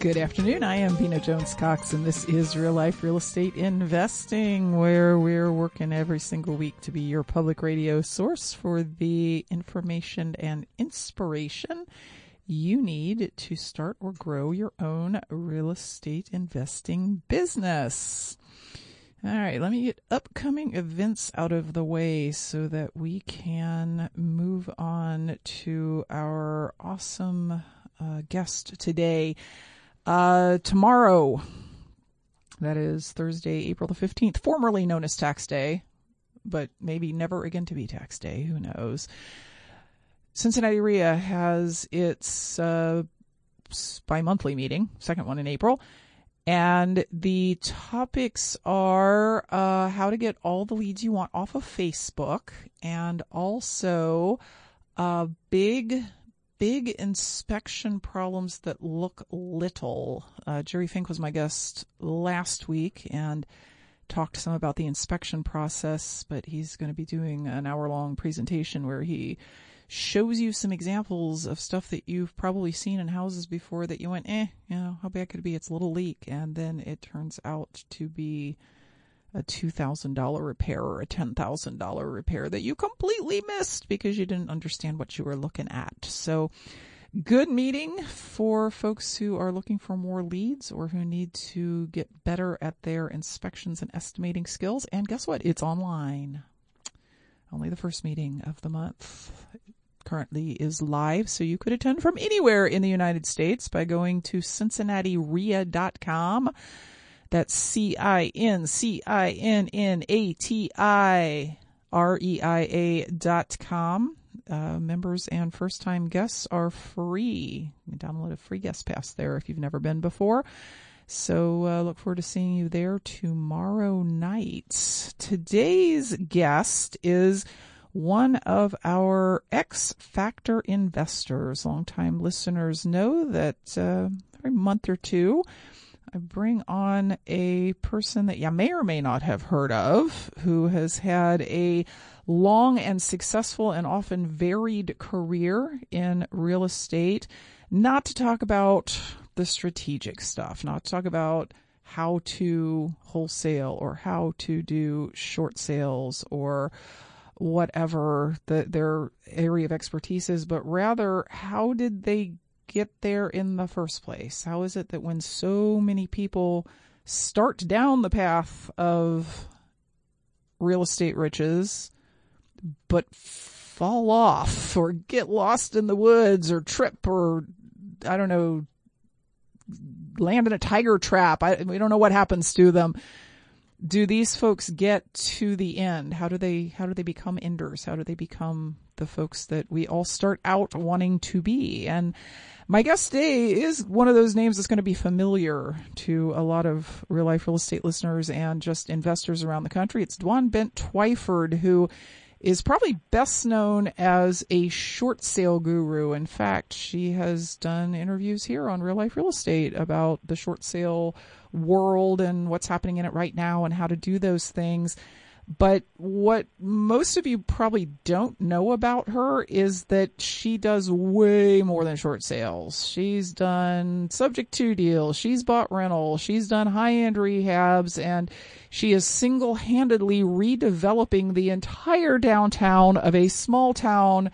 Good afternoon. I am Vena Jones Cox, and this is Real Life Real Estate Investing, where we're working every single week to be your public radio source for the information and inspiration you need to start or grow your own real estate investing business. All right, let me get upcoming events out of the way so that we can move on to our awesome uh, guest today. Uh, tomorrow, that is Thursday, April the 15th, formerly known as Tax Day, but maybe never again to be Tax Day, who knows. Cincinnati REIA has its uh, bi monthly meeting, second one in April. And the topics are uh, how to get all the leads you want off of Facebook and also uh, big, big inspection problems that look little. Uh, Jerry Fink was my guest last week and talked some about the inspection process, but he's going to be doing an hour long presentation where he shows you some examples of stuff that you've probably seen in houses before that you went, eh, you know, how bad could it be? It's a little leak. And then it turns out to be a $2,000 repair or a $10,000 repair that you completely missed because you didn't understand what you were looking at. So, good meeting for folks who are looking for more leads or who need to get better at their inspections and estimating skills. And guess what? It's online. Only the first meeting of the month currently is live, so you could attend from anywhere in the United States by going to CincinnatiREIA.com. That's C I N C I N N A T I R E I A dot com. Uh, members and first time guests are free. You can download a free guest pass there if you've never been before. So uh, look forward to seeing you there tomorrow night. Today's guest is one of our X Factor investors. Longtime listeners know that uh, every month or two, I bring on a person that you may or may not have heard of who has had a long and successful and often varied career in real estate. Not to talk about the strategic stuff, not to talk about how to wholesale or how to do short sales or whatever the, their area of expertise is, but rather how did they get there in the first place? How is it that when so many people start down the path of real estate riches, but fall off or get lost in the woods or trip or I don't know, land in a tiger trap. I, we don't know what happens to them do these folks get to the end? How do they how do they become enders? How do they become the folks that we all start out wanting to be? And my guest today is one of those names that's going to be familiar to a lot of real life real estate listeners and just investors around the country. It's Dwan Bent Twyford who is probably best known as a short sale guru. In fact, she has done interviews here on Real Life Real Estate about the short sale world and what's happening in it right now and how to do those things. But what most of you probably don't know about her is that she does way more than short sales. She's done subject to deals. She's bought rental. She's done high end rehabs and she is single handedly redeveloping the entire downtown of a small town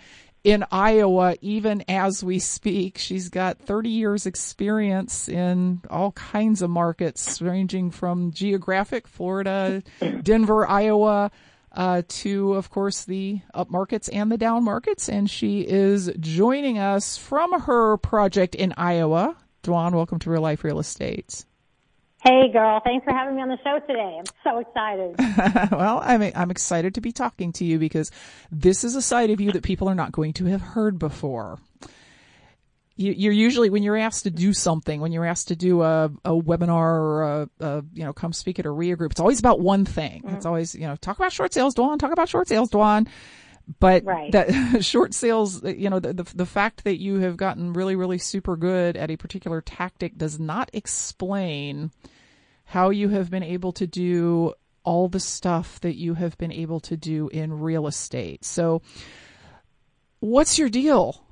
in Iowa even as we speak. She's got 30 years experience in all kinds of markets ranging from geographic Florida, Denver, Iowa, uh, to, of course, the up markets and the down markets. And she is joining us from her project in Iowa. Dwan, welcome to Real Life Real Estate. Hey, girl. Thanks for having me on the show today. I'm so excited. well, I'm, I'm excited to be talking to you because this is a side of you that people are not going to have heard before. You, are usually when you're asked to do something, when you're asked to do a, a webinar or a, a, you know come speak at a REIA group, it's always about one thing. Mm-hmm. It's always you know talk about short sales, Dwan. Talk about short sales, Dwan. But right. that short sales, you know, the, the the fact that you have gotten really really super good at a particular tactic does not explain how you have been able to do all the stuff that you have been able to do in real estate. So, what's your deal?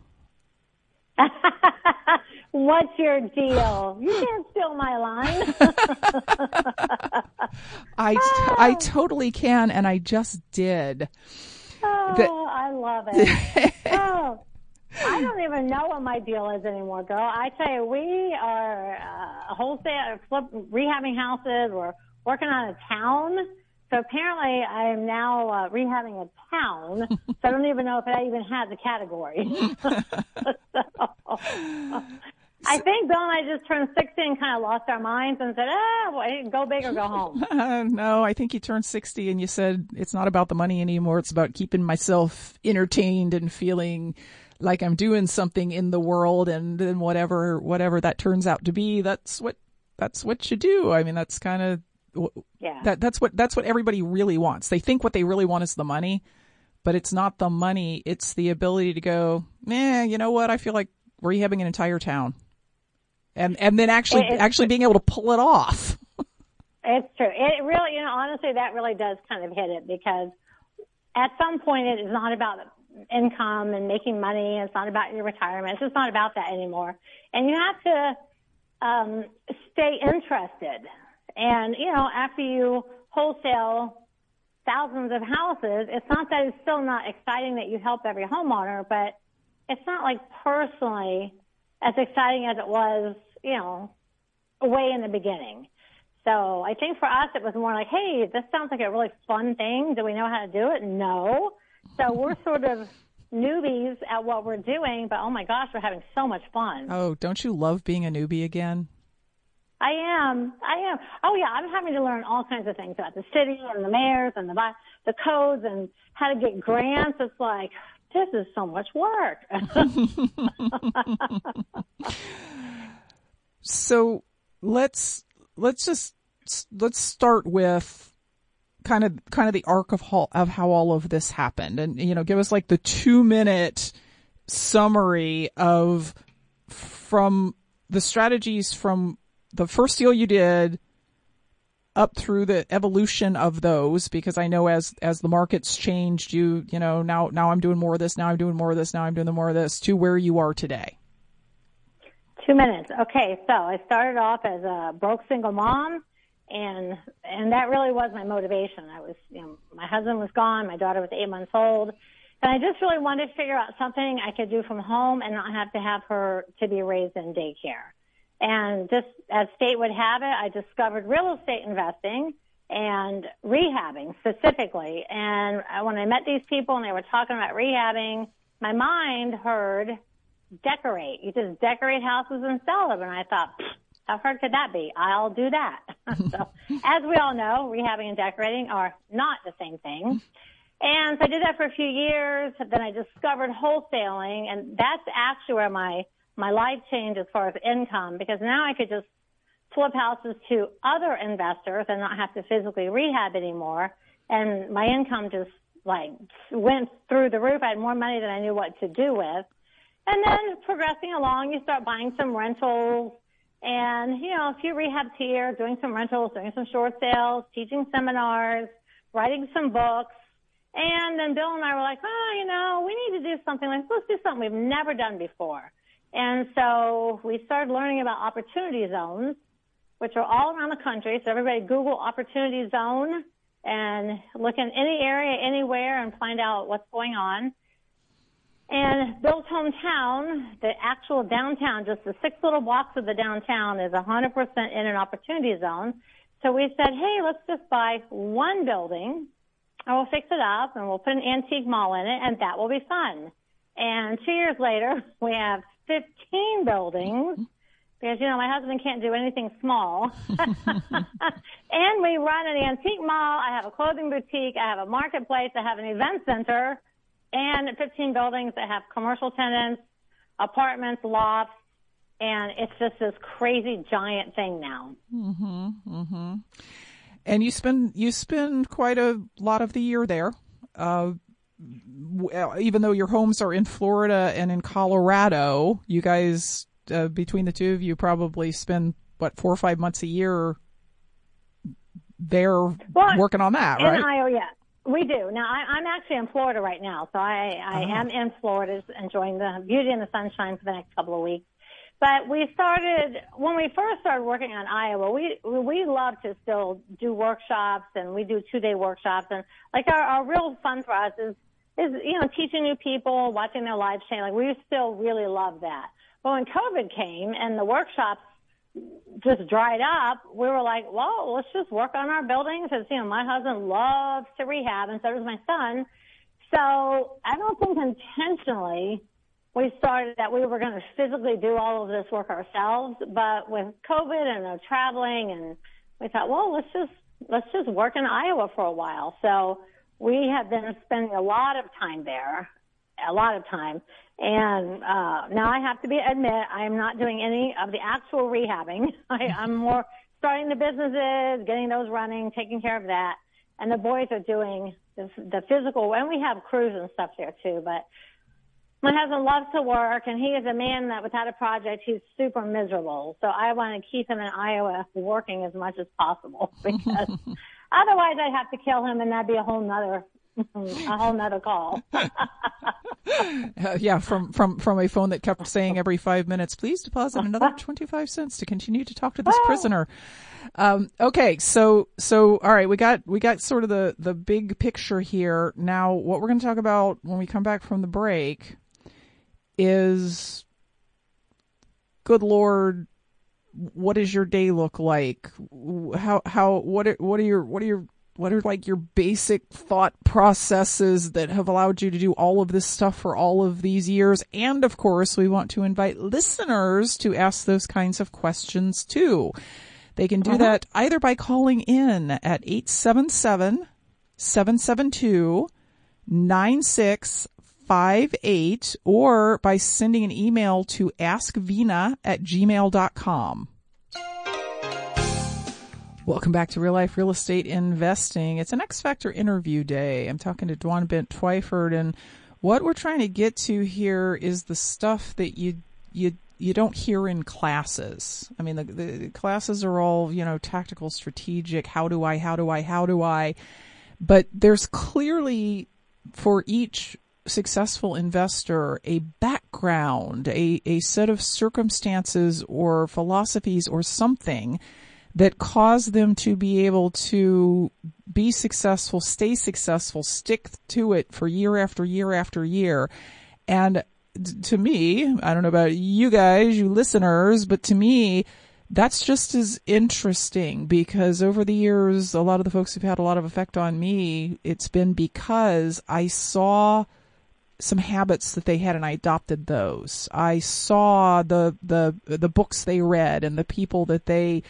What's your deal? You can't steal my line. I, I totally can, and I just did. Oh, the- I love it. oh, I don't even know what my deal is anymore, girl. I tell you, we are uh, wholesale, flip, rehabbing houses. We're working on a town. So apparently, I am now uh, rehabbing a town. so I don't even know if it even has a category. so, I think Bill and I just turned 60 and kind of lost our minds and said, ah, well, go big or go home. Uh, no, I think you turned 60 and you said it's not about the money anymore. It's about keeping myself entertained and feeling like I'm doing something in the world and then whatever, whatever that turns out to be, that's what, that's what you do. I mean, that's kind of, yeah. that, that's what, that's what everybody really wants. They think what they really want is the money, but it's not the money. It's the ability to go, man, you know what? I feel like rehabbing an entire town and, and then actually, actually being able to pull it off. it's true. It really, you know, honestly, that really does kind of hit it because at some point it is not about income and making money. It's not about your retirement. It's just not about that anymore. And you have to um, stay interested. And you know, after you wholesale thousands of houses, it's not that it's still not exciting that you help every homeowner, but it's not like personally as exciting as it was, you know, way in the beginning. So I think for us, it was more like, hey, this sounds like a really fun thing. Do we know how to do it? No. So we're sort of newbies at what we're doing, but oh my gosh, we're having so much fun. Oh, don't you love being a newbie again? I am. I am. Oh yeah, I'm having to learn all kinds of things about the city and the mayors and the the codes and how to get grants. It's like this is so much work. so let's let's just let's start with kind of kind of the arc of how, of how all of this happened and you know give us like the 2 minute summary of from the strategies from the first deal you did up through the evolution of those because I know as as the markets changed you you know now now I'm doing more of this now I'm doing more of this now I'm doing more of this to where you are today. 2 minutes. Okay, so I started off as a broke single mom and and that really was my motivation. I was, you know, my husband was gone, my daughter was eight months old, and I just really wanted to figure out something I could do from home and not have to have her to be raised in daycare. And just as fate would have it, I discovered real estate investing and rehabbing specifically. And when I met these people and they were talking about rehabbing, my mind heard decorate. You just decorate houses and sell them. And I thought, how hard could that be? I'll do that. so, as we all know, rehabbing and decorating are not the same thing. And so I did that for a few years. Then I discovered wholesaling, and that's actually where my my life changed as far as income because now I could just flip houses to other investors and not have to physically rehab anymore. And my income just like went through the roof. I had more money than I knew what to do with. And then progressing along, you start buying some rentals and, you know, a few rehabs here, doing some rentals, doing some short sales, teaching seminars, writing some books. And then Bill and I were like, oh, you know, we need to do something like, let's do something we've never done before. And so we started learning about opportunity zones, which are all around the country. So everybody Google opportunity zone and look in any area, anywhere and find out what's going on. And Bill's hometown, the actual downtown, just the six little blocks of the downtown is 100% in an opportunity zone. So we said, hey, let's just buy one building and we'll fix it up and we'll put an antique mall in it and that will be fun. And two years later, we have 15 buildings because, you know, my husband can't do anything small. and we run an antique mall. I have a clothing boutique. I have a marketplace. I have an event center and 15 buildings that have commercial tenants, apartments, lofts, and it's just this crazy giant thing now. Mm-hmm. Mm-hmm. And you spend you spend quite a lot of the year there. Uh, even though your homes are in Florida and in Colorado, you guys uh, between the two of you probably spend what four or five months a year there well, working on that, right? In Iowa, yeah. We do. Now, I, I'm actually in Florida right now, so I, I oh. am in Florida enjoying the beauty and the sunshine for the next couple of weeks. But we started when we first started working on Iowa. We we love to still do workshops, and we do two day workshops. And like our, our real fun for us is is you know teaching new people, watching their lives change. Like we still really love that. But when COVID came and the workshops just dried up, we were like, well, let's just work on our buildings. Because, you know, my husband loves to rehab and so does my son. So I don't think intentionally we started that we were going to physically do all of this work ourselves. But with COVID and the traveling and we thought, well, let's just, let's just work in Iowa for a while. So we have been spending a lot of time there, a lot of time. And uh, now I have to be admit I am not doing any of the actual rehabbing. I, I'm more starting the businesses, getting those running, taking care of that, and the boys are doing the, the physical. And we have crews and stuff there too. But my husband loves to work, and he is a man that without a project he's super miserable. So I want to keep him in Iowa working as much as possible because otherwise I'd have to kill him, and that'd be a whole nother a whole nother call. uh, yeah, from from from a phone that kept saying every five minutes, please deposit another twenty five cents to continue to talk to this prisoner. Um, okay, so so all right, we got we got sort of the the big picture here. Now, what we're going to talk about when we come back from the break is, good lord, what does your day look like? How how what are, what are your what are your what are like your basic thought processes that have allowed you to do all of this stuff for all of these years? And of course, we want to invite listeners to ask those kinds of questions too. They can do uh-huh. that either by calling in at 877 772 9658 or by sending an email to askvena at gmail.com. Welcome back to Real Life Real Estate Investing. It's an X Factor interview day. I'm talking to Dwan Bent Twyford, and what we're trying to get to here is the stuff that you you you don't hear in classes. I mean, the, the classes are all you know tactical, strategic. How do I? How do I? How do I? But there's clearly for each successful investor a background, a, a set of circumstances or philosophies or something that cause them to be able to be successful, stay successful, stick to it for year after year after year. And to me, I don't know about you guys, you listeners, but to me, that's just as interesting because over the years, a lot of the folks who've had a lot of effect on me, it's been because I saw some habits that they had and I adopted those. I saw the, the, the books they read and the people that they,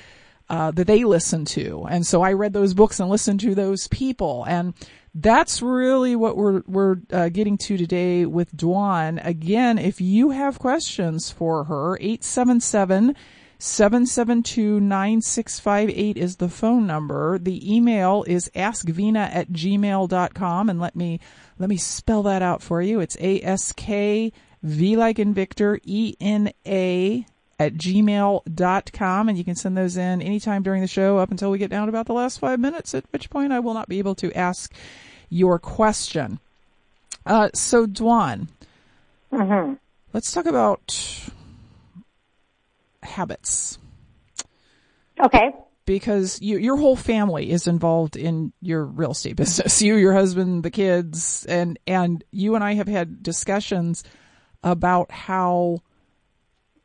uh, that they listen to. And so I read those books and listened to those people. And that's really what we're, we're uh, getting to today with Dwan. Again, if you have questions for her, 877 772 9658 is the phone number. The email is askvena at gmail.com and let me, let me spell that out for you. It's A-S-K V like in Victor, E-N-A at gmail.com and you can send those in anytime during the show up until we get down to about the last five minutes, at which point I will not be able to ask your question. Uh, so Dwan, mm-hmm. let's talk about habits. Okay. because you, your whole family is involved in your real estate business. You, your husband, the kids, and and you and I have had discussions about how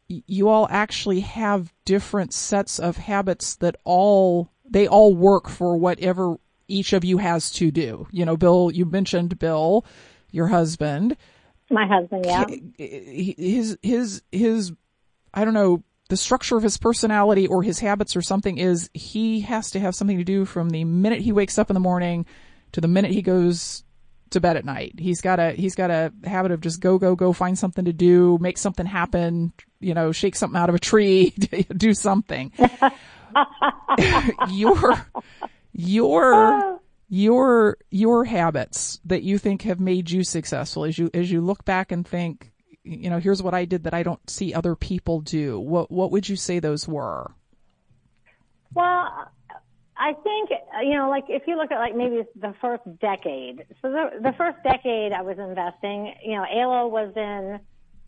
you all actually have different sets of habits that all they all work for whatever each of you has to do. You know, Bill, you mentioned Bill, your husband. My husband, yeah. His his his I don't know, the structure of his personality or his habits or something is he has to have something to do from the minute he wakes up in the morning to the minute he goes to bed at night. He's got a he's got a habit of just go go go find something to do, make something happen, you know, shake something out of a tree, do something. your your your your habits that you think have made you successful as you as you look back and think, you know, here's what I did that I don't see other people do. What what would you say those were? Well, I think you know, like if you look at like maybe the first decade. So the the first decade I was investing, you know, Ayla was in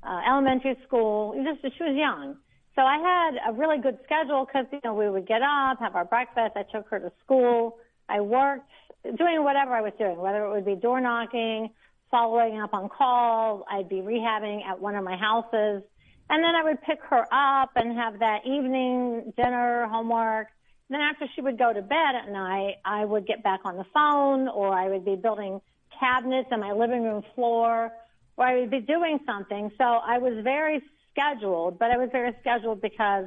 uh, elementary school. Just she was young, so I had a really good schedule because you know we would get up, have our breakfast. I took her to school. I worked, doing whatever I was doing, whether it would be door knocking, following up on calls. I'd be rehabbing at one of my houses, and then I would pick her up and have that evening dinner, homework then after she would go to bed at night, I would get back on the phone or I would be building cabinets on my living room floor or I would be doing something. So I was very scheduled, but I was very scheduled because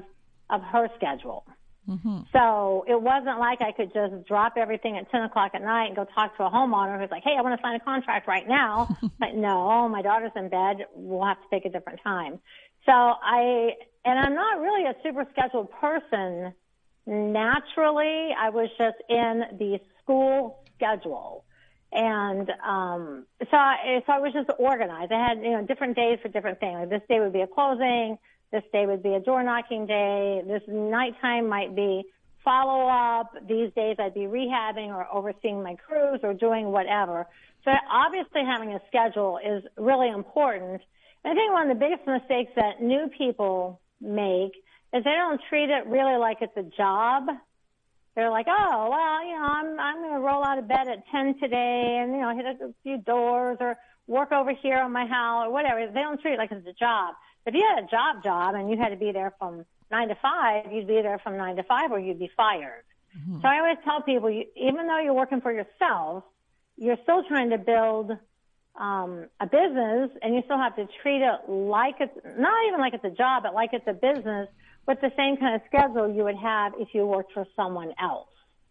of her schedule. Mm-hmm. So it wasn't like I could just drop everything at 10 o'clock at night and go talk to a homeowner who's like, hey, I want to sign a contract right now. like, no, my daughter's in bed. We'll have to take a different time. So I, and I'm not really a super scheduled person naturally I was just in the school schedule. And um, so, I, so I was just organized. I had you know different days for different things. Like this day would be a closing. This day would be a door knocking day. This nighttime might be follow up. These days I'd be rehabbing or overseeing my crews or doing whatever. So obviously having a schedule is really important. And I think one of the biggest mistakes that new people make is they don't treat it really like it's a job. They're like, oh, well, you know, I'm I'm going to roll out of bed at 10 today and you know hit a few doors or work over here on my house or whatever. They don't treat it like it's a job. If you had a job job and you had to be there from nine to five, you'd be there from nine to five or you'd be fired. Mm-hmm. So I always tell people, you, even though you're working for yourself, you're still trying to build um, a business and you still have to treat it like it's not even like it's a job, but like it's a business with the same kind of schedule you would have if you worked for someone else.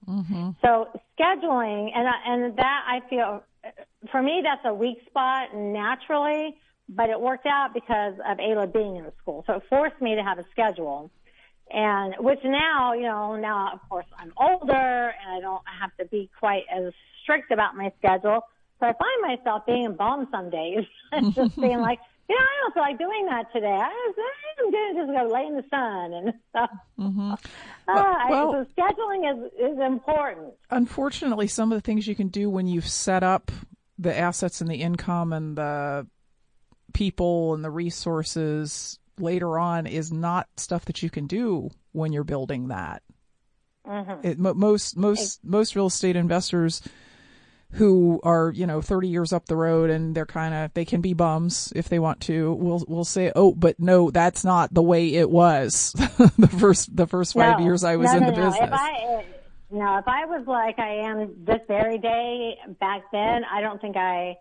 Mm-hmm. So scheduling, and and that I feel, for me, that's a weak spot naturally, but it worked out because of Ayla being in school. So it forced me to have a schedule, and which now, you know, now of course I'm older and I don't have to be quite as strict about my schedule. So I find myself being bummed some days, just being like, you know, I don't feel like doing that today. I was, I'm going to just go lay in the sun and stuff. Mm-hmm. Uh, well, so scheduling is, is important. Unfortunately, some of the things you can do when you've set up the assets and the income and the people and the resources later on is not stuff that you can do when you're building that. Mm-hmm. It, most most most real estate investors who are, you know, 30 years up the road and they're kind of, they can be bums if they want to. We'll, we'll say, oh, but no, that's not the way it was the first, the first five no, years I was no, in no, the business. If I, no, if I was like I am this very day back then, I don't think I,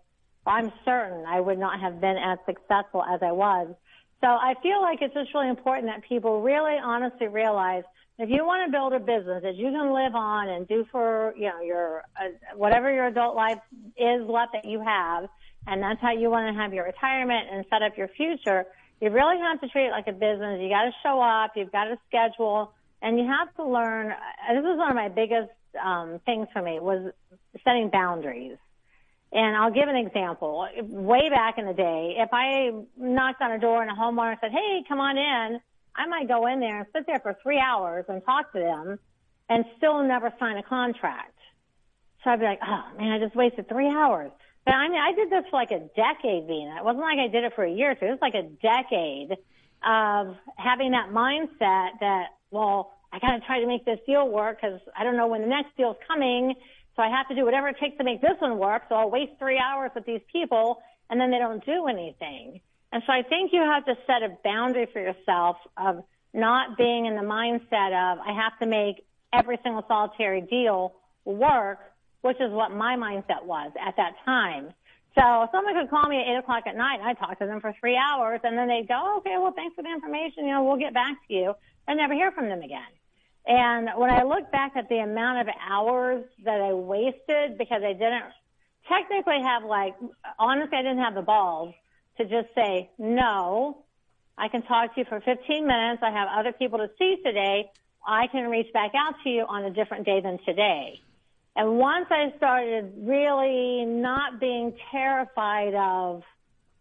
I'm certain I would not have been as successful as I was. So I feel like it's just really important that people really honestly realize if you want to build a business that you can live on and do for you know your uh, whatever your adult life is left that you have, and that's how you want to have your retirement and set up your future, you really have to treat it like a business. You got to show up. You've got to schedule, and you have to learn. Uh, this is one of my biggest um, things for me was setting boundaries. And I'll give an example. Way back in the day, if I knocked on a door and a homeowner said, "Hey, come on in," I might go in there and sit there for three hours and talk to them and still never sign a contract. So I'd be like, oh man, I just wasted three hours. But I mean, I did this for like a decade, Vena. It wasn't like I did it for a year or two. It was like a decade of having that mindset that, well, I got to try to make this deal work because I don't know when the next deal's coming. So I have to do whatever it takes to make this one work. So I'll waste three hours with these people and then they don't do anything. And so I think you have to set a boundary for yourself of not being in the mindset of I have to make every single solitary deal work, which is what my mindset was at that time. So someone could call me at eight o'clock at night and I'd talk to them for three hours and then they'd go, okay, well, thanks for the information. You know, we'll get back to you. and never hear from them again. And when I look back at the amount of hours that I wasted because I didn't technically have like, honestly, I didn't have the balls to just say, no, I can talk to you for 15 minutes. I have other people to see today. I can reach back out to you on a different day than today. And once I started really not being terrified of,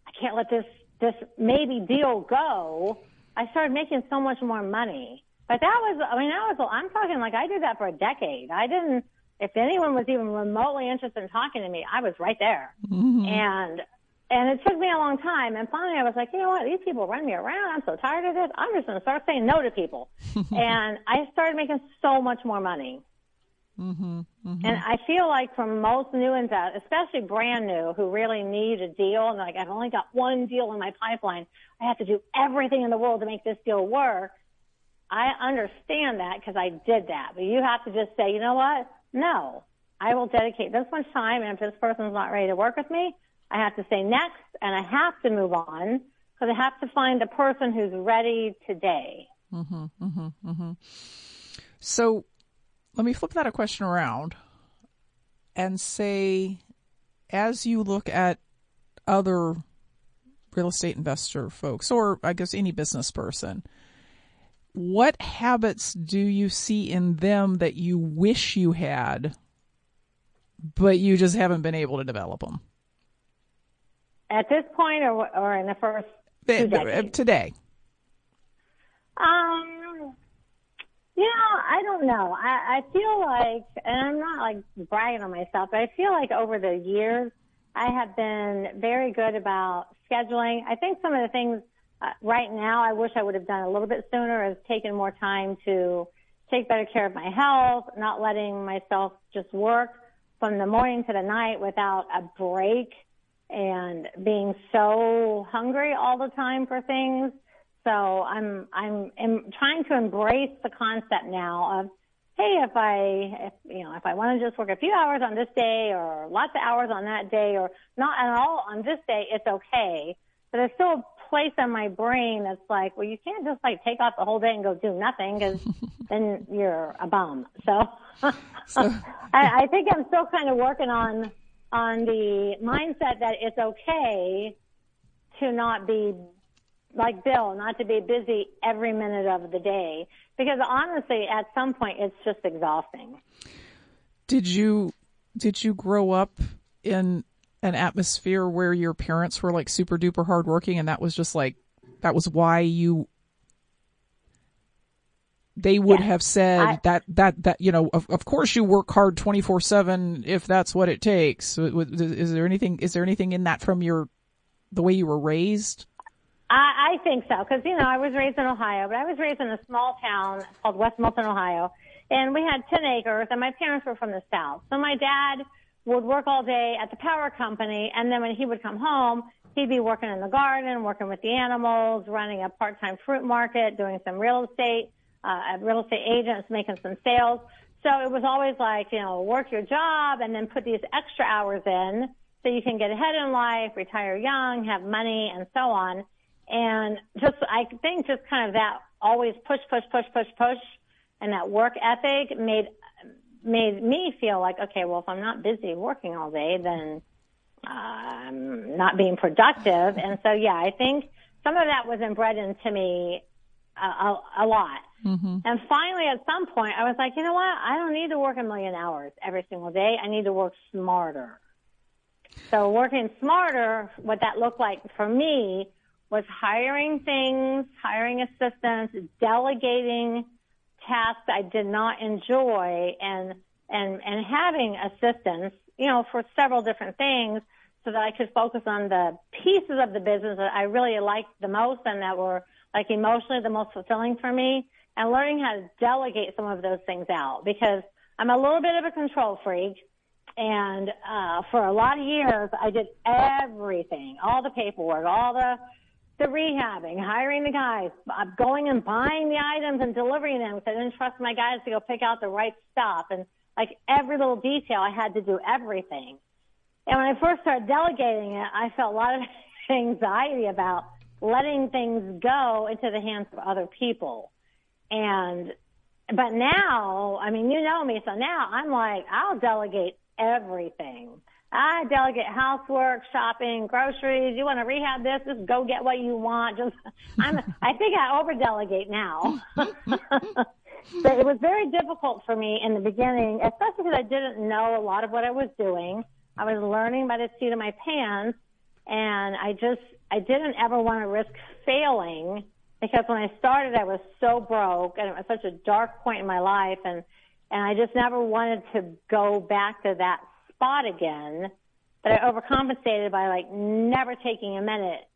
I can't let this, this maybe deal go, I started making so much more money. But that was, I mean, that was, I'm talking like I did that for a decade. I didn't, if anyone was even remotely interested in talking to me, I was right there. Mm-hmm. And, and it took me a long time. And finally I was like, you know what? These people run me around. I'm so tired of this. I'm just going to start saying no to people. and I started making so much more money. Mm-hmm, mm-hmm. And I feel like for most new investors, especially brand new, who really need a deal, and like I've only got one deal in my pipeline, I have to do everything in the world to make this deal work. I understand that because I did that, but you have to just say, you know what? No, I will dedicate this much time, and if this person's not ready to work with me, I have to say next, and I have to move on because I have to find the person who's ready today. Mm-hmm, mm-hmm, mm-hmm. So let me flip that a question around and say, as you look at other real estate investor folks, or I guess any business person, what habits do you see in them that you wish you had, but you just haven't been able to develop them? At this point, or, or in the first today? Um, you know, I don't know. I, I feel like, and I'm not like bragging on myself, but I feel like over the years, I have been very good about scheduling. I think some of the things uh, right now I wish I would have done a little bit sooner is taken more time to take better care of my health, not letting myself just work from the morning to the night without a break and being so hungry all the time for things. So I'm, I'm, I'm trying to embrace the concept now of, hey, if I, if, you know, if I want to just work a few hours on this day or lots of hours on that day or not at all on this day, it's okay. But there's still a place in my brain that's like, well, you can't just like take off the whole day and go do nothing because then you're a bum. So, so I, I think I'm still kind of working on, on the mindset that it's okay to not be like Bill, not to be busy every minute of the day. Because honestly, at some point, it's just exhausting. Did you did you grow up in an atmosphere where your parents were like super duper hardworking, and that was just like that was why you they would yes. have said I, that that that you know of, of course you work hard 24/7 if that's what it takes is there anything is there anything in that from your the way you were raised I, I think so, because you know I was raised in Ohio, but I was raised in a small town called West Milton, Ohio, and we had ten acres, and my parents were from the south. So my dad would work all day at the power company, and then when he would come home, he'd be working in the garden, working with the animals, running a part-time fruit market, doing some real estate, uh, real estate agents, making some sales. So it was always like, you know, work your job and then put these extra hours in so you can get ahead in life, retire young, have money, and so on. And just, I think just kind of that always push, push, push, push, push, and that work ethic made, made me feel like, okay, well, if I'm not busy working all day, then I'm not being productive. And so, yeah, I think some of that was inbred into me a, a, a lot. Mm-hmm. And finally, at some point, I was like, you know what? I don't need to work a million hours every single day. I need to work smarter. So working smarter, what that looked like for me was hiring things, hiring assistants, delegating tasks I did not enjoy and, and, and having assistants, you know, for several different things so that I could focus on the pieces of the business that I really liked the most and that were like emotionally the most fulfilling for me and learning how to delegate some of those things out because I'm a little bit of a control freak. And, uh, for a lot of years, I did everything, all the paperwork, all the, the rehabbing, hiring the guys, uh, going and buying the items and delivering them because I didn't trust my guys to go pick out the right stuff. And like every little detail, I had to do everything. And when I first started delegating it, I felt a lot of anxiety about letting things go into the hands of other people. And, but now, I mean, you know me, so now I'm like, I'll delegate everything. I delegate housework, shopping, groceries. You want to rehab this? Just go get what you want. Just, I'm, I think I over delegate now. but it was very difficult for me in the beginning, especially because I didn't know a lot of what I was doing. I was learning by the seat of my pants and I just, I didn't ever want to risk failing because when I started, I was so broke and it was such a dark point in my life and, and I just never wanted to go back to that spot again. But I overcompensated by like never taking a minute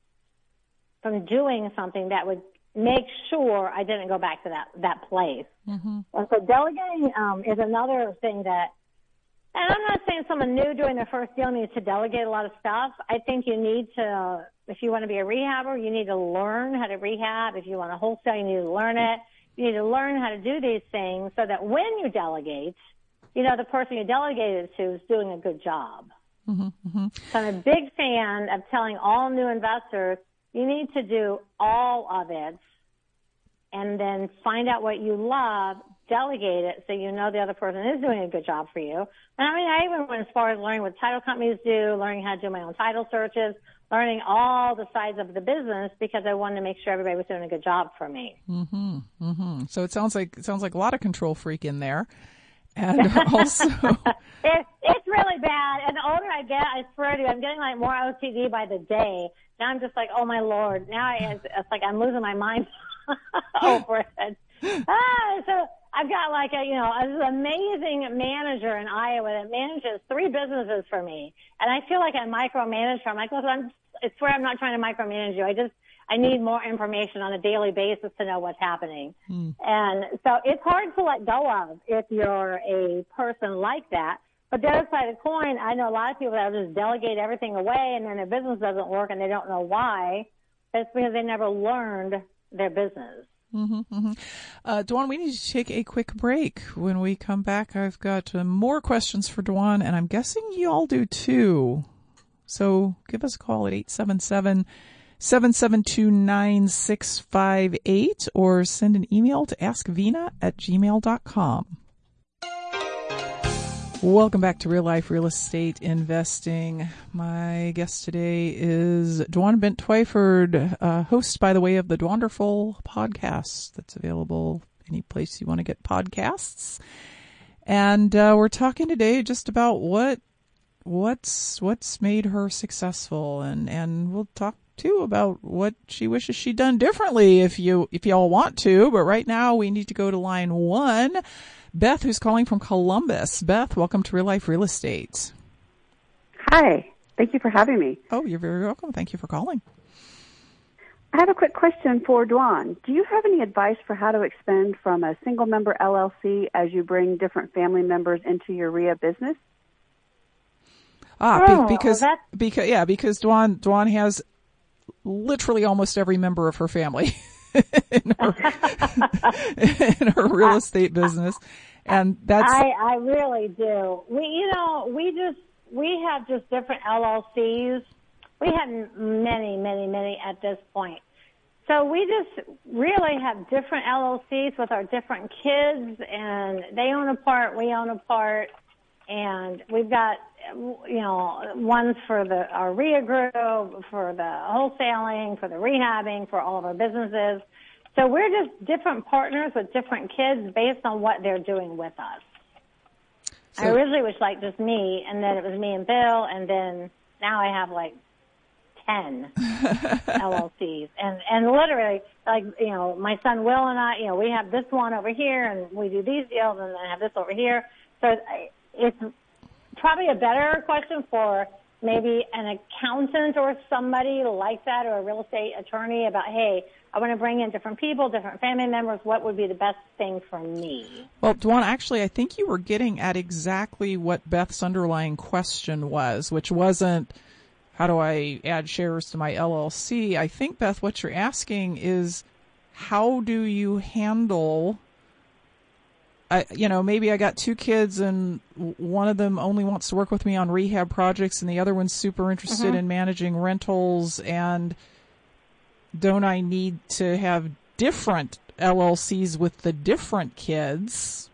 from doing something that would make sure I didn't go back to that, that place. Mm-hmm. And so delegating, um, is another thing that and I'm not saying someone new doing their first deal needs to delegate a lot of stuff. I think you need to, if you want to be a rehabber, you need to learn how to rehab. If you want to wholesale, you need to learn it. You need to learn how to do these things so that when you delegate, you know, the person you delegated to is doing a good job. Mm-hmm, mm-hmm. So I'm a big fan of telling all new investors, you need to do all of it and then find out what you love, delegate it so you know the other person is doing a good job for you. And I mean, I even went as far as learning what title companies do, learning how to do my own title searches, learning all the sides of the business because I wanted to make sure everybody was doing a good job for me. Mm-hmm. Mm-hmm. So it sounds like it sounds like a lot of control freak in there. And also, it, it's really bad. And the older I get, I swear to you, I'm getting like more OCD by the day. Now I'm just like, oh my lord. Now I, it's, it's like I'm losing my mind over it. Ah, so I've got like a, you know, an amazing manager in Iowa that manages three businesses for me. And I feel like I micromanage her. I'm like, listen, I'm, I swear I'm not trying to micromanage you. I just, I need more information on a daily basis to know what's happening. Mm. And so it's hard to let go of if you're a person like that. But the other side of the coin, I know a lot of people that just delegate everything away and then their business doesn't work and they don't know why. It's because they never learned their business. Mm-hmm, mm-hmm. Uh, Dwan, we need to take a quick break. When we come back, I've got uh, more questions for Dwan, and I'm guessing you all do too. So give us a call at 877 772 9658 or send an email to askvena at gmail.com. Welcome back to Real Life Real Estate Investing. My guest today is Dwan Bent Twyford, uh, host, by the way, of the Dwanderful podcast that's available any place you want to get podcasts. And uh, we're talking today just about what what's what's made her successful, and and we'll talk too about what she wishes she'd done differently if you if y'all want to. But right now we need to go to line one. Beth, who's calling from Columbus. Beth, welcome to Real Life Real Estate. Hi. Thank you for having me. Oh, you're very welcome. Thank you for calling. I have a quick question for Dwan. Do you have any advice for how to expand from a single member LLC as you bring different family members into your REIA business? Ah, oh, be- because well because yeah, because Dwan Dwan has literally almost every member of her family. in her, in her real estate business. And that's I, I really do. We you know, we just we have just different LLCs. We have many, many, many at this point. So we just really have different LLCs with our different kids and they own a part, we own a part, and we've got, you know, ones for the, our REIA group, for the wholesaling, for the rehabbing, for all of our businesses. So we're just different partners with different kids based on what they're doing with us. So, I originally was like just me, and then it was me and Bill, and then now I have like ten LLCs, and and literally like you know my son Will and I, you know we have this one over here, and we do these deals, and then I have this over here. So it's probably a better question for maybe an accountant or somebody like that or a real estate attorney about, hey, I want to bring in different people, different family members. What would be the best thing for me? Well, Dwan, actually, I think you were getting at exactly what Beth's underlying question was, which wasn't how do I add shares to my LLC. I think, Beth, what you're asking is how do you handle I, you know, maybe I got two kids and one of them only wants to work with me on rehab projects and the other one's super interested mm-hmm. in managing rentals and don't I need to have different LLCs with the different kids?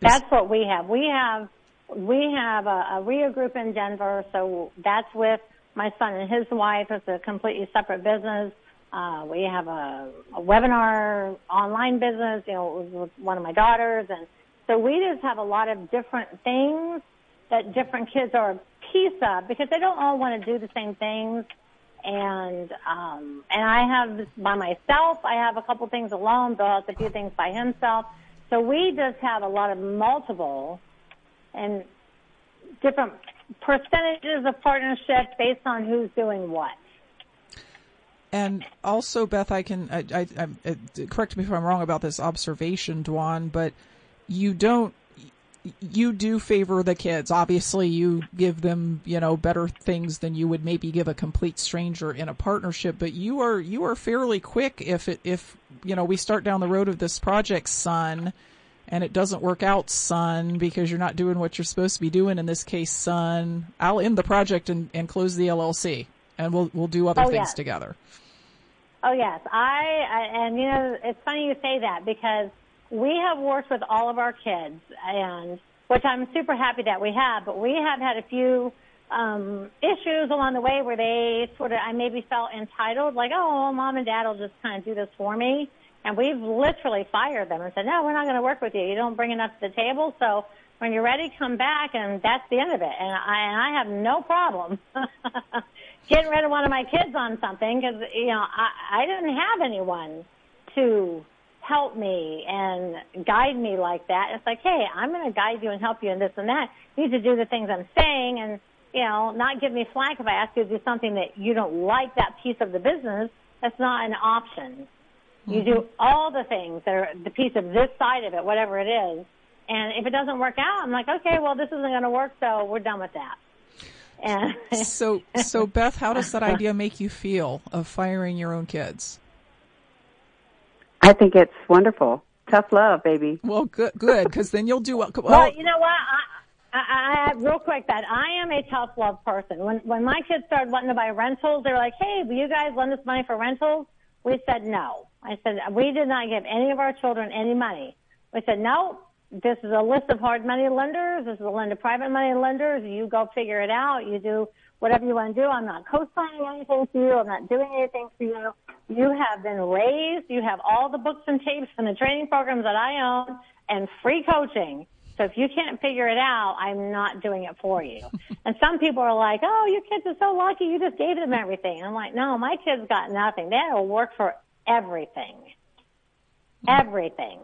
That's what we have. We have we have a, a REIA group in Denver, so that's with my son and his wife. It's a completely separate business. Uh, we have a, a webinar online business, you know, with one of my daughters. And so we just have a lot of different things that different kids are a piece of because they don't all want to do the same things. And, um, and I have by myself, I have a couple things alone. Bill has a few things by himself. So we just have a lot of multiple and different percentages of partnership based on who's doing what. And also, Beth, I can I, I, I, uh, correct me if I'm wrong about this observation, Dwan, but you don't you do favor the kids. Obviously, you give them, you know, better things than you would maybe give a complete stranger in a partnership. But you are you are fairly quick if it if you know we start down the road of this project, son, and it doesn't work out, son, because you're not doing what you're supposed to be doing. In this case, son, I'll end the project and, and close the LLC and we'll we'll do other oh, things yes. together. Oh yes, I, I and you know it's funny you say that because we have worked with all of our kids and which I'm super happy that we have, but we have had a few um, issues along the way where they sort of I maybe felt entitled, like oh, mom and dad will just kind of do this for me, and we've literally fired them and said no, we're not going to work with you. You don't bring enough to the table, so when you're ready, come back, and that's the end of it. And I, and I have no problem getting rid of one of my kids on something because you know I, I didn't have anyone to help me and guide me like that. It's like, hey, I'm going to guide you and help you in this and that. You need to do the things I'm saying, and you know, not give me flack if I ask you to do something that you don't like that piece of the business. That's not an option. Mm-hmm. You do mm-hmm. all the things that are the piece of this side of it, whatever it is. And if it doesn't work out, I'm like, okay, well, this isn't going to work, so we're done with that. And so, so Beth, how does that idea make you feel of firing your own kids? I think it's wonderful. Tough love, baby. Well, good, good, because then you'll do well. Well, you know what? I, I, I, real quick, that I am a tough love person. When when my kids started wanting to buy rentals, they were like, "Hey, will you guys lend us money for rentals?" We said no. I said we did not give any of our children any money. We said no this is a list of hard money lenders. This is a list of private money lenders. You go figure it out. You do whatever you want to do. I'm not co-signing anything for you. I'm not doing anything for you. You have been raised. You have all the books and tapes and the training programs that I own and free coaching. So if you can't figure it out, I'm not doing it for you. and some people are like, oh, your kids are so lucky. You just gave them everything. And I'm like, no, my kids got nothing. They had to work for everything. Hmm. Everything.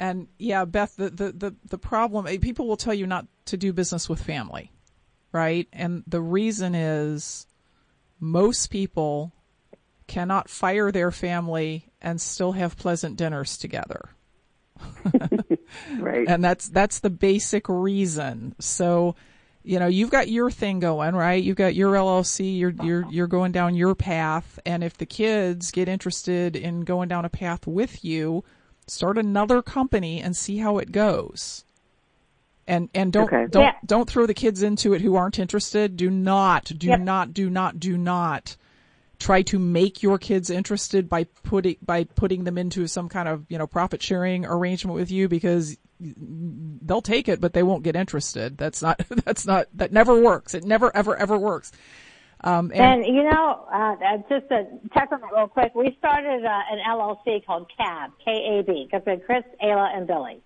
And yeah, Beth, the, the, the, the problem, eh, people will tell you not to do business with family, right? And the reason is most people cannot fire their family and still have pleasant dinners together. right. And that's, that's the basic reason. So, you know, you've got your thing going, right? You've got your LLC, you're, you're, you're going down your path. And if the kids get interested in going down a path with you, start another company and see how it goes. And and don't okay. don't yeah. don't throw the kids into it who aren't interested. Do not do yep. not do not do not try to make your kids interested by putting by putting them into some kind of you know profit sharing arrangement with you because they'll take it but they won't get interested. That's not that's not that never works. It never ever ever works. Um, and, and, you know, uh, uh just to touch on real quick, we started uh, an LLC called CAB, K-A-B, because we had Chris, Ayla, and Billy.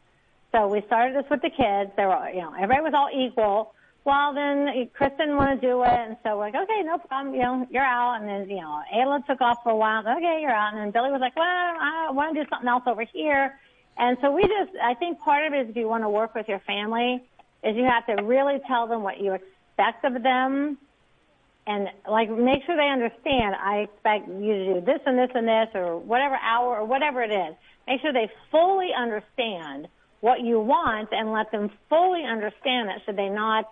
So we started this with the kids. They were, you know, everybody was all equal. Well, then Chris didn't want to do it, and so we're like, okay, no problem, you know, you're out. And then, you know, Ayla took off for a while. Okay, you're out. And then Billy was like, well, I want to do something else over here. And so we just, I think part of it is if you want to work with your family, is you have to really tell them what you expect of them and like make sure they understand I expect you to do this and this and this or whatever hour or whatever it is. Make sure they fully understand what you want and let them fully understand that should they not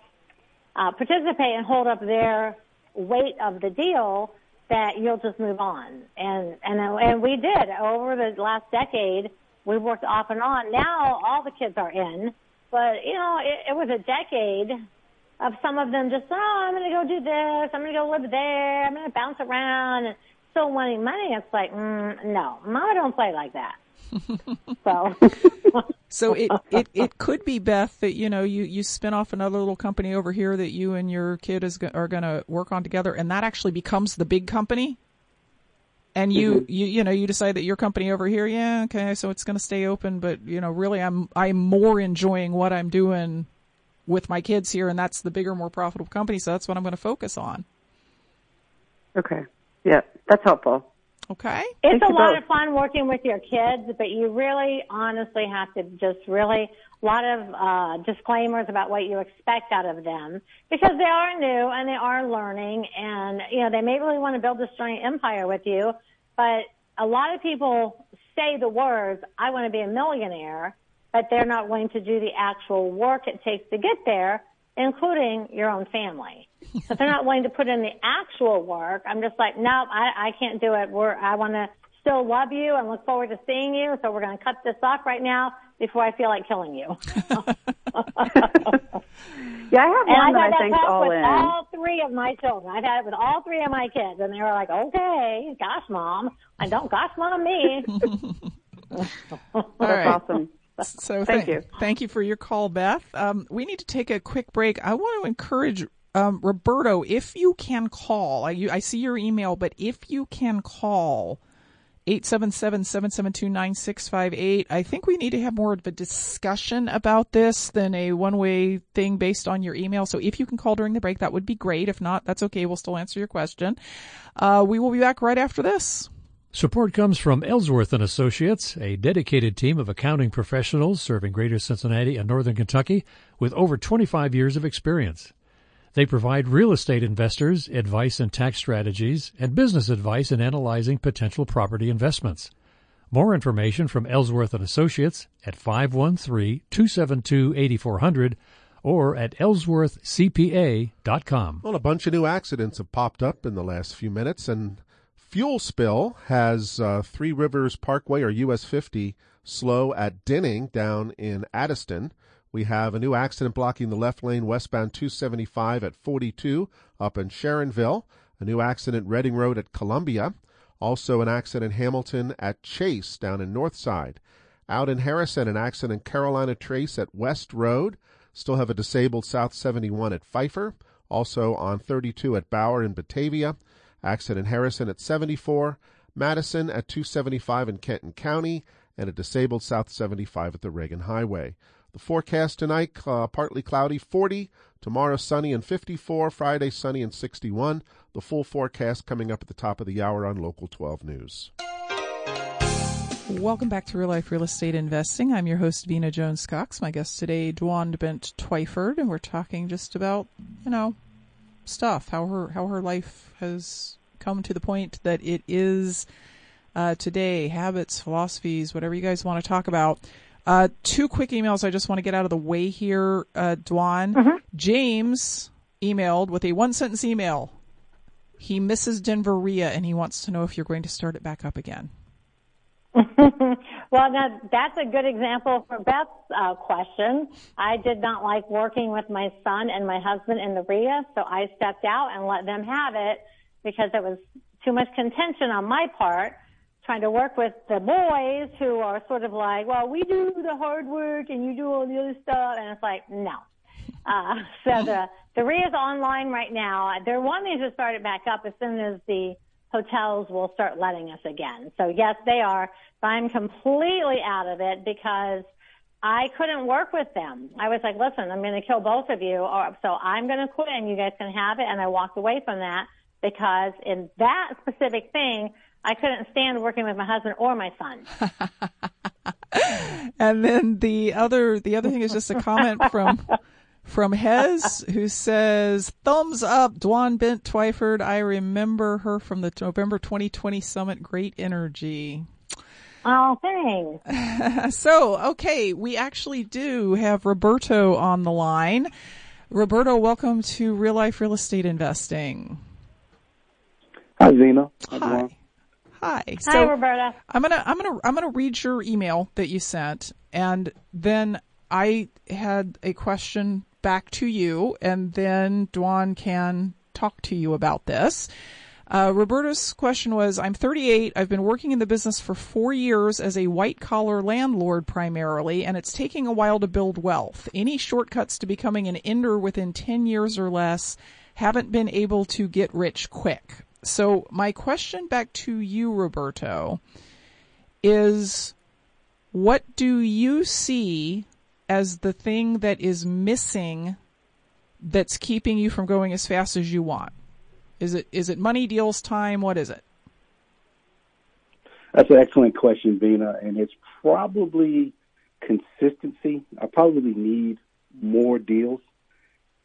uh, participate and hold up their weight of the deal that you'll just move on. And and and we did over the last decade. We worked off and on. Now all the kids are in, but you know it, it was a decade of some of them just, oh, I'm going to go do this, I'm going to go live there, I'm going to bounce around, and still wanting money. It's like, mm, no, Mama don't play like that. so, so it, it it could be Beth that you know you you spin off another little company over here that you and your kid is are going to work on together, and that actually becomes the big company. And you, mm-hmm. you, you know, you decide that your company over here, yeah, okay, so it's going to stay open, but you know, really, I'm, I'm more enjoying what I'm doing with my kids here, and that's the bigger, more profitable company. So that's what I'm going to focus on. Okay. Yeah, that's helpful. Okay. It's Thank a lot both. of fun working with your kids, but you really honestly have to just really a lot of uh, disclaimers about what you expect out of them because they are new and they are learning and you know they may really want to build this giant empire with you, but a lot of people say the words "I want to be a millionaire," but they're not willing to do the actual work it takes to get there, including your own family. so they're not willing to put in the actual work. I'm just like, nope, I, I can't do it. We're, I want to still love you and look forward to seeing you. So we're going to cut this off right now before I feel like killing you. yeah, I have one and that I think all with in. all three of my children. I've had it with all three of my kids, and they were like, "Okay, gosh, mom, I don't gosh, mom me." That's right. awesome. So thank th- you. Thank you for your call, Beth. Um, we need to take a quick break. I want to encourage um, Roberto, if you can call, I, you, I see your email, but if you can call 877-772-9658, I think we need to have more of a discussion about this than a one-way thing based on your email. So if you can call during the break, that would be great. If not, that's okay. We'll still answer your question. Uh, we will be back right after this. Support comes from Ellsworth and Associates, a dedicated team of accounting professionals serving Greater Cincinnati and Northern Kentucky with over 25 years of experience. They provide real estate investors advice and tax strategies and business advice in analyzing potential property investments. More information from Ellsworth and Associates at 513-272-8400 or at ellsworthcpa.com. Well, a bunch of new accidents have popped up in the last few minutes and fuel spill has uh, Three Rivers Parkway or US 50 slow at Dinning down in Addyston. We have a new accident blocking the left lane westbound 275 at 42 up in Sharonville. A new accident Reading Road at Columbia. Also an accident Hamilton at Chase down in Northside. Out in Harrison, an accident Carolina Trace at West Road. Still have a disabled South 71 at Pfeiffer. Also on 32 at Bauer in Batavia. Accident Harrison at 74, Madison at 275 in Kenton County, and a disabled South 75 at the Reagan Highway. The forecast tonight, uh, partly cloudy, 40. Tomorrow, sunny and 54. Friday, sunny and 61. The full forecast coming up at the top of the hour on Local 12 News. Welcome back to Real Life Real Estate Investing. I'm your host, Vena Jones Cox. My guest today, Dwan Bent Twyford, and we're talking just about, you know, stuff, how her how her life has come to the point that it is uh, today, habits, philosophies, whatever you guys want to talk about. Uh, two quick emails I just want to get out of the way here, uh, Dwan. Mm-hmm. James emailed with a one sentence email. He misses Denver REIA and he wants to know if you're going to start it back up again. Well, now, that's a good example for Beth's uh, question. I did not like working with my son and my husband in the REIA, so I stepped out and let them have it because it was too much contention on my part trying to work with the boys who are sort of like, well, we do the hard work and you do all the other stuff. And it's like, no. Uh, so the, the REIA is online right now. They're wanting to start it back up as soon as the hotels will start letting us again. So yes, they are, but I'm completely out of it because I couldn't work with them. I was like, listen, I'm going to kill both of you, or so I'm going to quit and you guys can have it. And I walked away from that because in that specific thing, I couldn't stand working with my husband or my son. and then the other, the other thing is just a comment from from Hez, who says, thumbs up, Dwan Bent Twyford. I remember her from the November 2020 summit. Great energy. Oh, thanks. so, okay, we actually do have Roberto on the line. Roberto, welcome to Real Life Real Estate Investing. Hi, Vena. Hi. Hi. So Hi, Roberta. I'm gonna I'm gonna I'm gonna read your email that you sent, and then I had a question back to you, and then Dwan can talk to you about this. Uh, Roberta's question was, I'm 38. I've been working in the business for four years as a white collar landlord primarily, and it's taking a while to build wealth. Any shortcuts to becoming an ender within 10 years or less haven't been able to get rich quick. So my question back to you, Roberto, is what do you see as the thing that is missing that's keeping you from going as fast as you want? Is it is it money deals time? What is it? That's an excellent question, Vena, and it's probably consistency. I probably need more deals.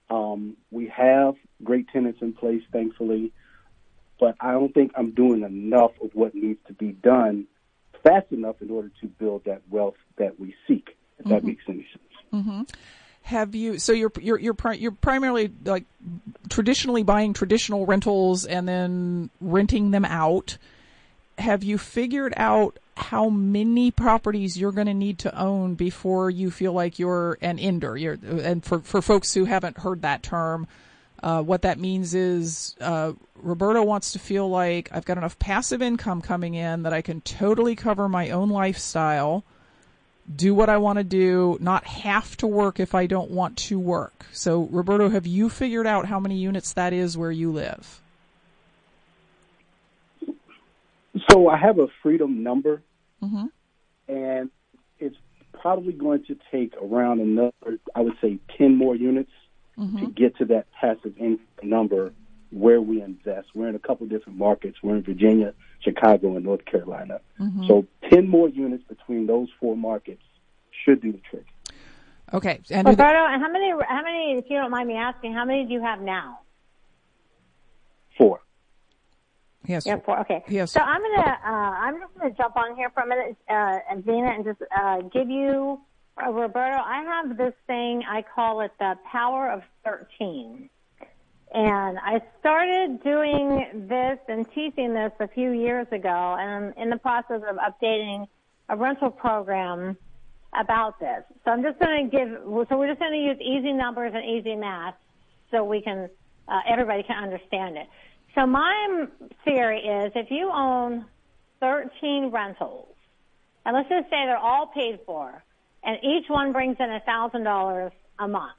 Um, we have great tenants in place, thankfully, but I don't think I'm doing enough of what needs to be done fast enough in order to build that wealth that we seek. If mm-hmm. that makes any sense. Mm-hmm have you so you're you're you're, you're primarily like traditionally buying traditional rentals and then renting them out have you figured out how many properties you're going to need to own before you feel like you're an ender you're, and for for folks who haven't heard that term uh, what that means is uh, Roberto wants to feel like I've got enough passive income coming in that I can totally cover my own lifestyle do what I want to do, not have to work if I don't want to work. So, Roberto, have you figured out how many units that is where you live? So, I have a freedom number, mm-hmm. and it's probably going to take around another, I would say, 10 more units mm-hmm. to get to that passive income number where we invest. We're in a couple different markets. We're in Virginia, Chicago, and North Carolina. Mm-hmm. So 10 more units between those four markets should do the trick. Okay. And Roberto, and how many, how many, if you don't mind me asking, how many do you have now? Four. Yes. Yeah, four. Okay. Yes. So I'm gonna, uh, I'm just gonna jump on here for a minute, uh, and Vena, and just uh, give you, uh, Roberto. I have this thing. I call it the power of thirteen. And I started doing this and teaching this a few years ago, and I'm in the process of updating a rental program about this. So I'm just going to give, so we're just going to use easy numbers and easy math so we can, uh, everybody can understand it. So my theory is if you own 13 rentals, and let's just say they're all paid for, and each one brings in $1,000 a month.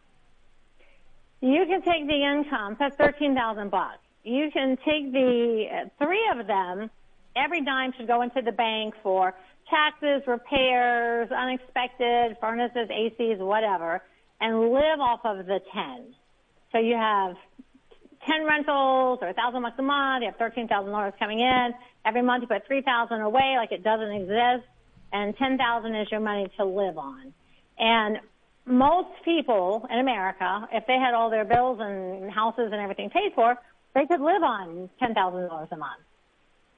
You can take the income, that's 13,000 bucks. You can take the uh, three of them, every dime should go into the bank for taxes, repairs, unexpected, furnaces, ACs, whatever, and live off of the 10. So you have 10 rentals or 1000 bucks a month, you have $13,000 coming in. Every month you put 3000 away like it doesn't exist, and 10000 is your money to live on. And most people in America, if they had all their bills and houses and everything paid for, they could live on $10,000 a month.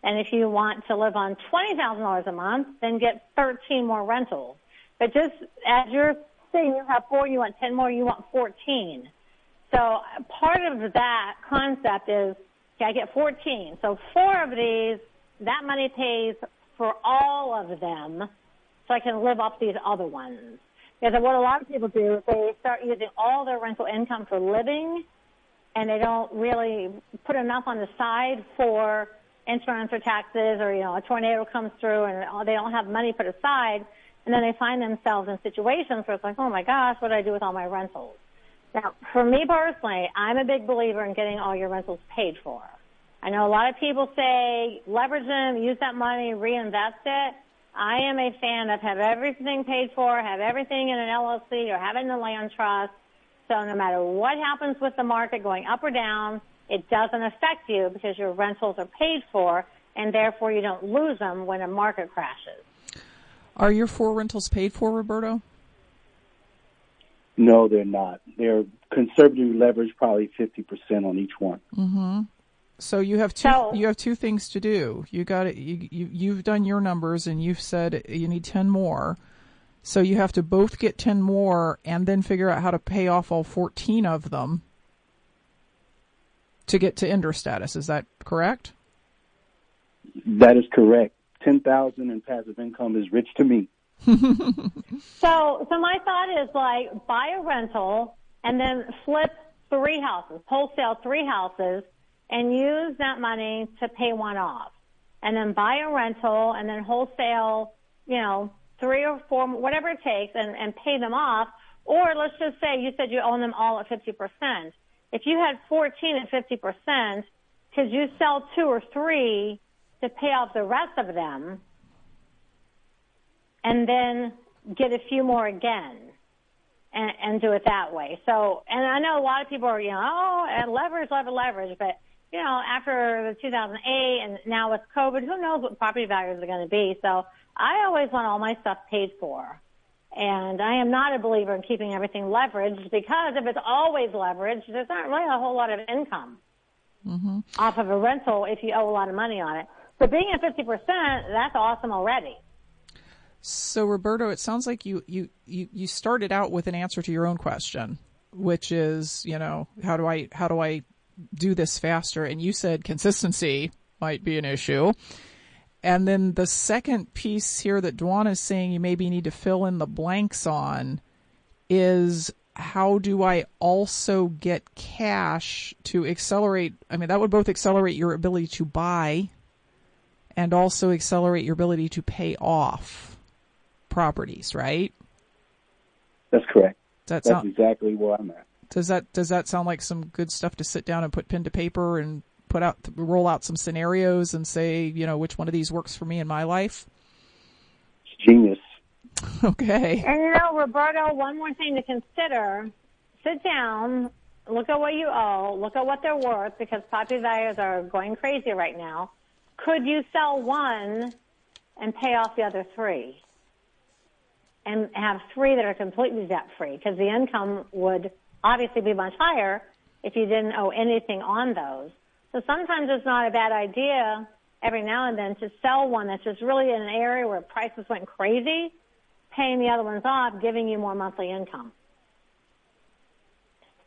And if you want to live on $20,000 a month, then get 13 more rentals. But just as you're saying you have four, you want 10 more, you want 14. So part of that concept is, okay, I get 14. So four of these, that money pays for all of them so I can live off these other ones. Because what a lot of people do is they start using all their rental income for living and they don't really put enough on the side for insurance or taxes or, you know, a tornado comes through and they don't have money put aside. And then they find themselves in situations where it's like, oh my gosh, what do I do with all my rentals? Now, for me personally, I'm a big believer in getting all your rentals paid for. I know a lot of people say leverage them, use that money, reinvest it. I am a fan of have everything paid for, have everything in an LLC or have it in a land trust. So no matter what happens with the market going up or down, it doesn't affect you because your rentals are paid for and therefore you don't lose them when a market crashes. Are your four rentals paid for, Roberto? No, they're not. They're conservatively leveraged, probably 50% on each one. Mm-hmm. So you have two. So- you have two things to do. You got it. You, you you've done your numbers, and you've said you need ten more. So you have to both get ten more, and then figure out how to pay off all fourteen of them to get to ender status. Is that correct? That is correct. 10000 in passive income is rich to me. So, so my thought is like buy a rental and then flip three houses, wholesale three houses, and use that money to pay one off, and then buy a rental and then wholesale, you know, three or four, whatever it takes, and and pay them off. Or let's just say you said you own them all at fifty percent. If you had fourteen at fifty percent, could you sell two or three to pay off the rest of them? and then get a few more again and, and do it that way. So, and I know a lot of people are, you know, oh, and leverage, leverage, leverage, but you know, after the 2008 and now with COVID, who knows what property values are going to be. So I always want all my stuff paid for. And I am not a believer in keeping everything leveraged because if it's always leveraged, there's not really a whole lot of income mm-hmm. off of a rental if you owe a lot of money on it. So being at 50%, that's awesome already. So Roberto, it sounds like you, you, you, you started out with an answer to your own question, which is, you know, how do I how do I do this faster? And you said consistency might be an issue. And then the second piece here that Dwan is saying you maybe need to fill in the blanks on is how do I also get cash to accelerate? I mean, that would both accelerate your ability to buy and also accelerate your ability to pay off properties, right? That's correct. That That's sound, exactly where I'm at. Does that does that sound like some good stuff to sit down and put pen to paper and put out roll out some scenarios and say, you know, which one of these works for me in my life? It's genius. Okay. And you know, Roberto, one more thing to consider. Sit down, look at what you owe, look at what they're worth because property values are going crazy right now. Could you sell one and pay off the other three? And have three that are completely debt free because the income would obviously be much higher if you didn't owe anything on those. So sometimes it's not a bad idea every now and then to sell one that's just really in an area where prices went crazy paying the other ones off, giving you more monthly income.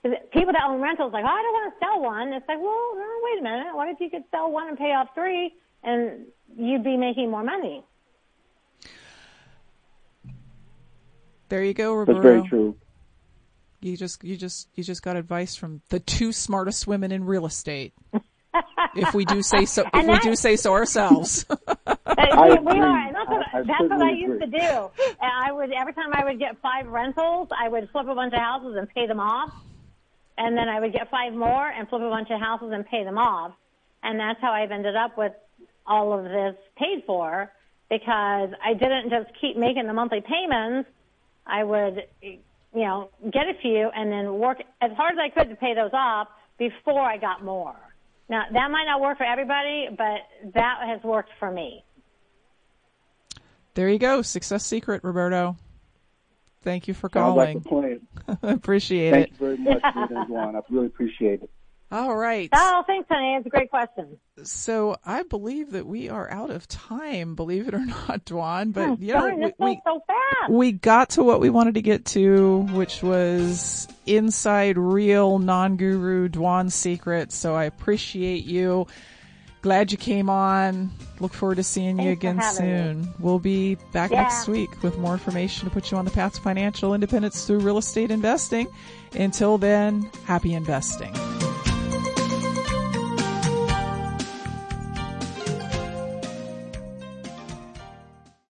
People that own rentals like, oh, I don't want to sell one. It's like, well, no, wait a minute. What if you could sell one and pay off three, and you'd be making more money? There you go, That's very true. You just you just you just got advice from the two smartest women in real estate. if we do say so, if And we that- do say so ourselves. We, we agree. are, and that's what, I- I that's what I certainly used to do. And I would every time I would get five rentals, I would flip a bunch of houses and pay them off, and then I would get five more and flip a bunch of houses and pay them off, and that's how I've ended up with all of this paid for because I didn't just keep making the monthly payments. I would, you know, get a few and then work as hard as I could to pay those off before I got more. Now that might not work for everybody, but that has worked for me. there you go, success secret, Roberto. Thank you for Sounds like calling. a plan. Appreciate Thank it. Thank you very much, Ruth and Juan. I really appreciate it. All right. Oh, thanks, honey. It's a great question. So I believe that we are out of time, believe it or not, Dwan. But Oh, you know, darn, we, we, so we got to what we wanted to get to, which was inside real non-guru Dwan secret. So I appreciate you. Glad you came on. Look forward to seeing you Thanks for again soon. We'll be back Yeah. next week with more information to put you on the path to financial independence through real estate investing. Until then, happy investing.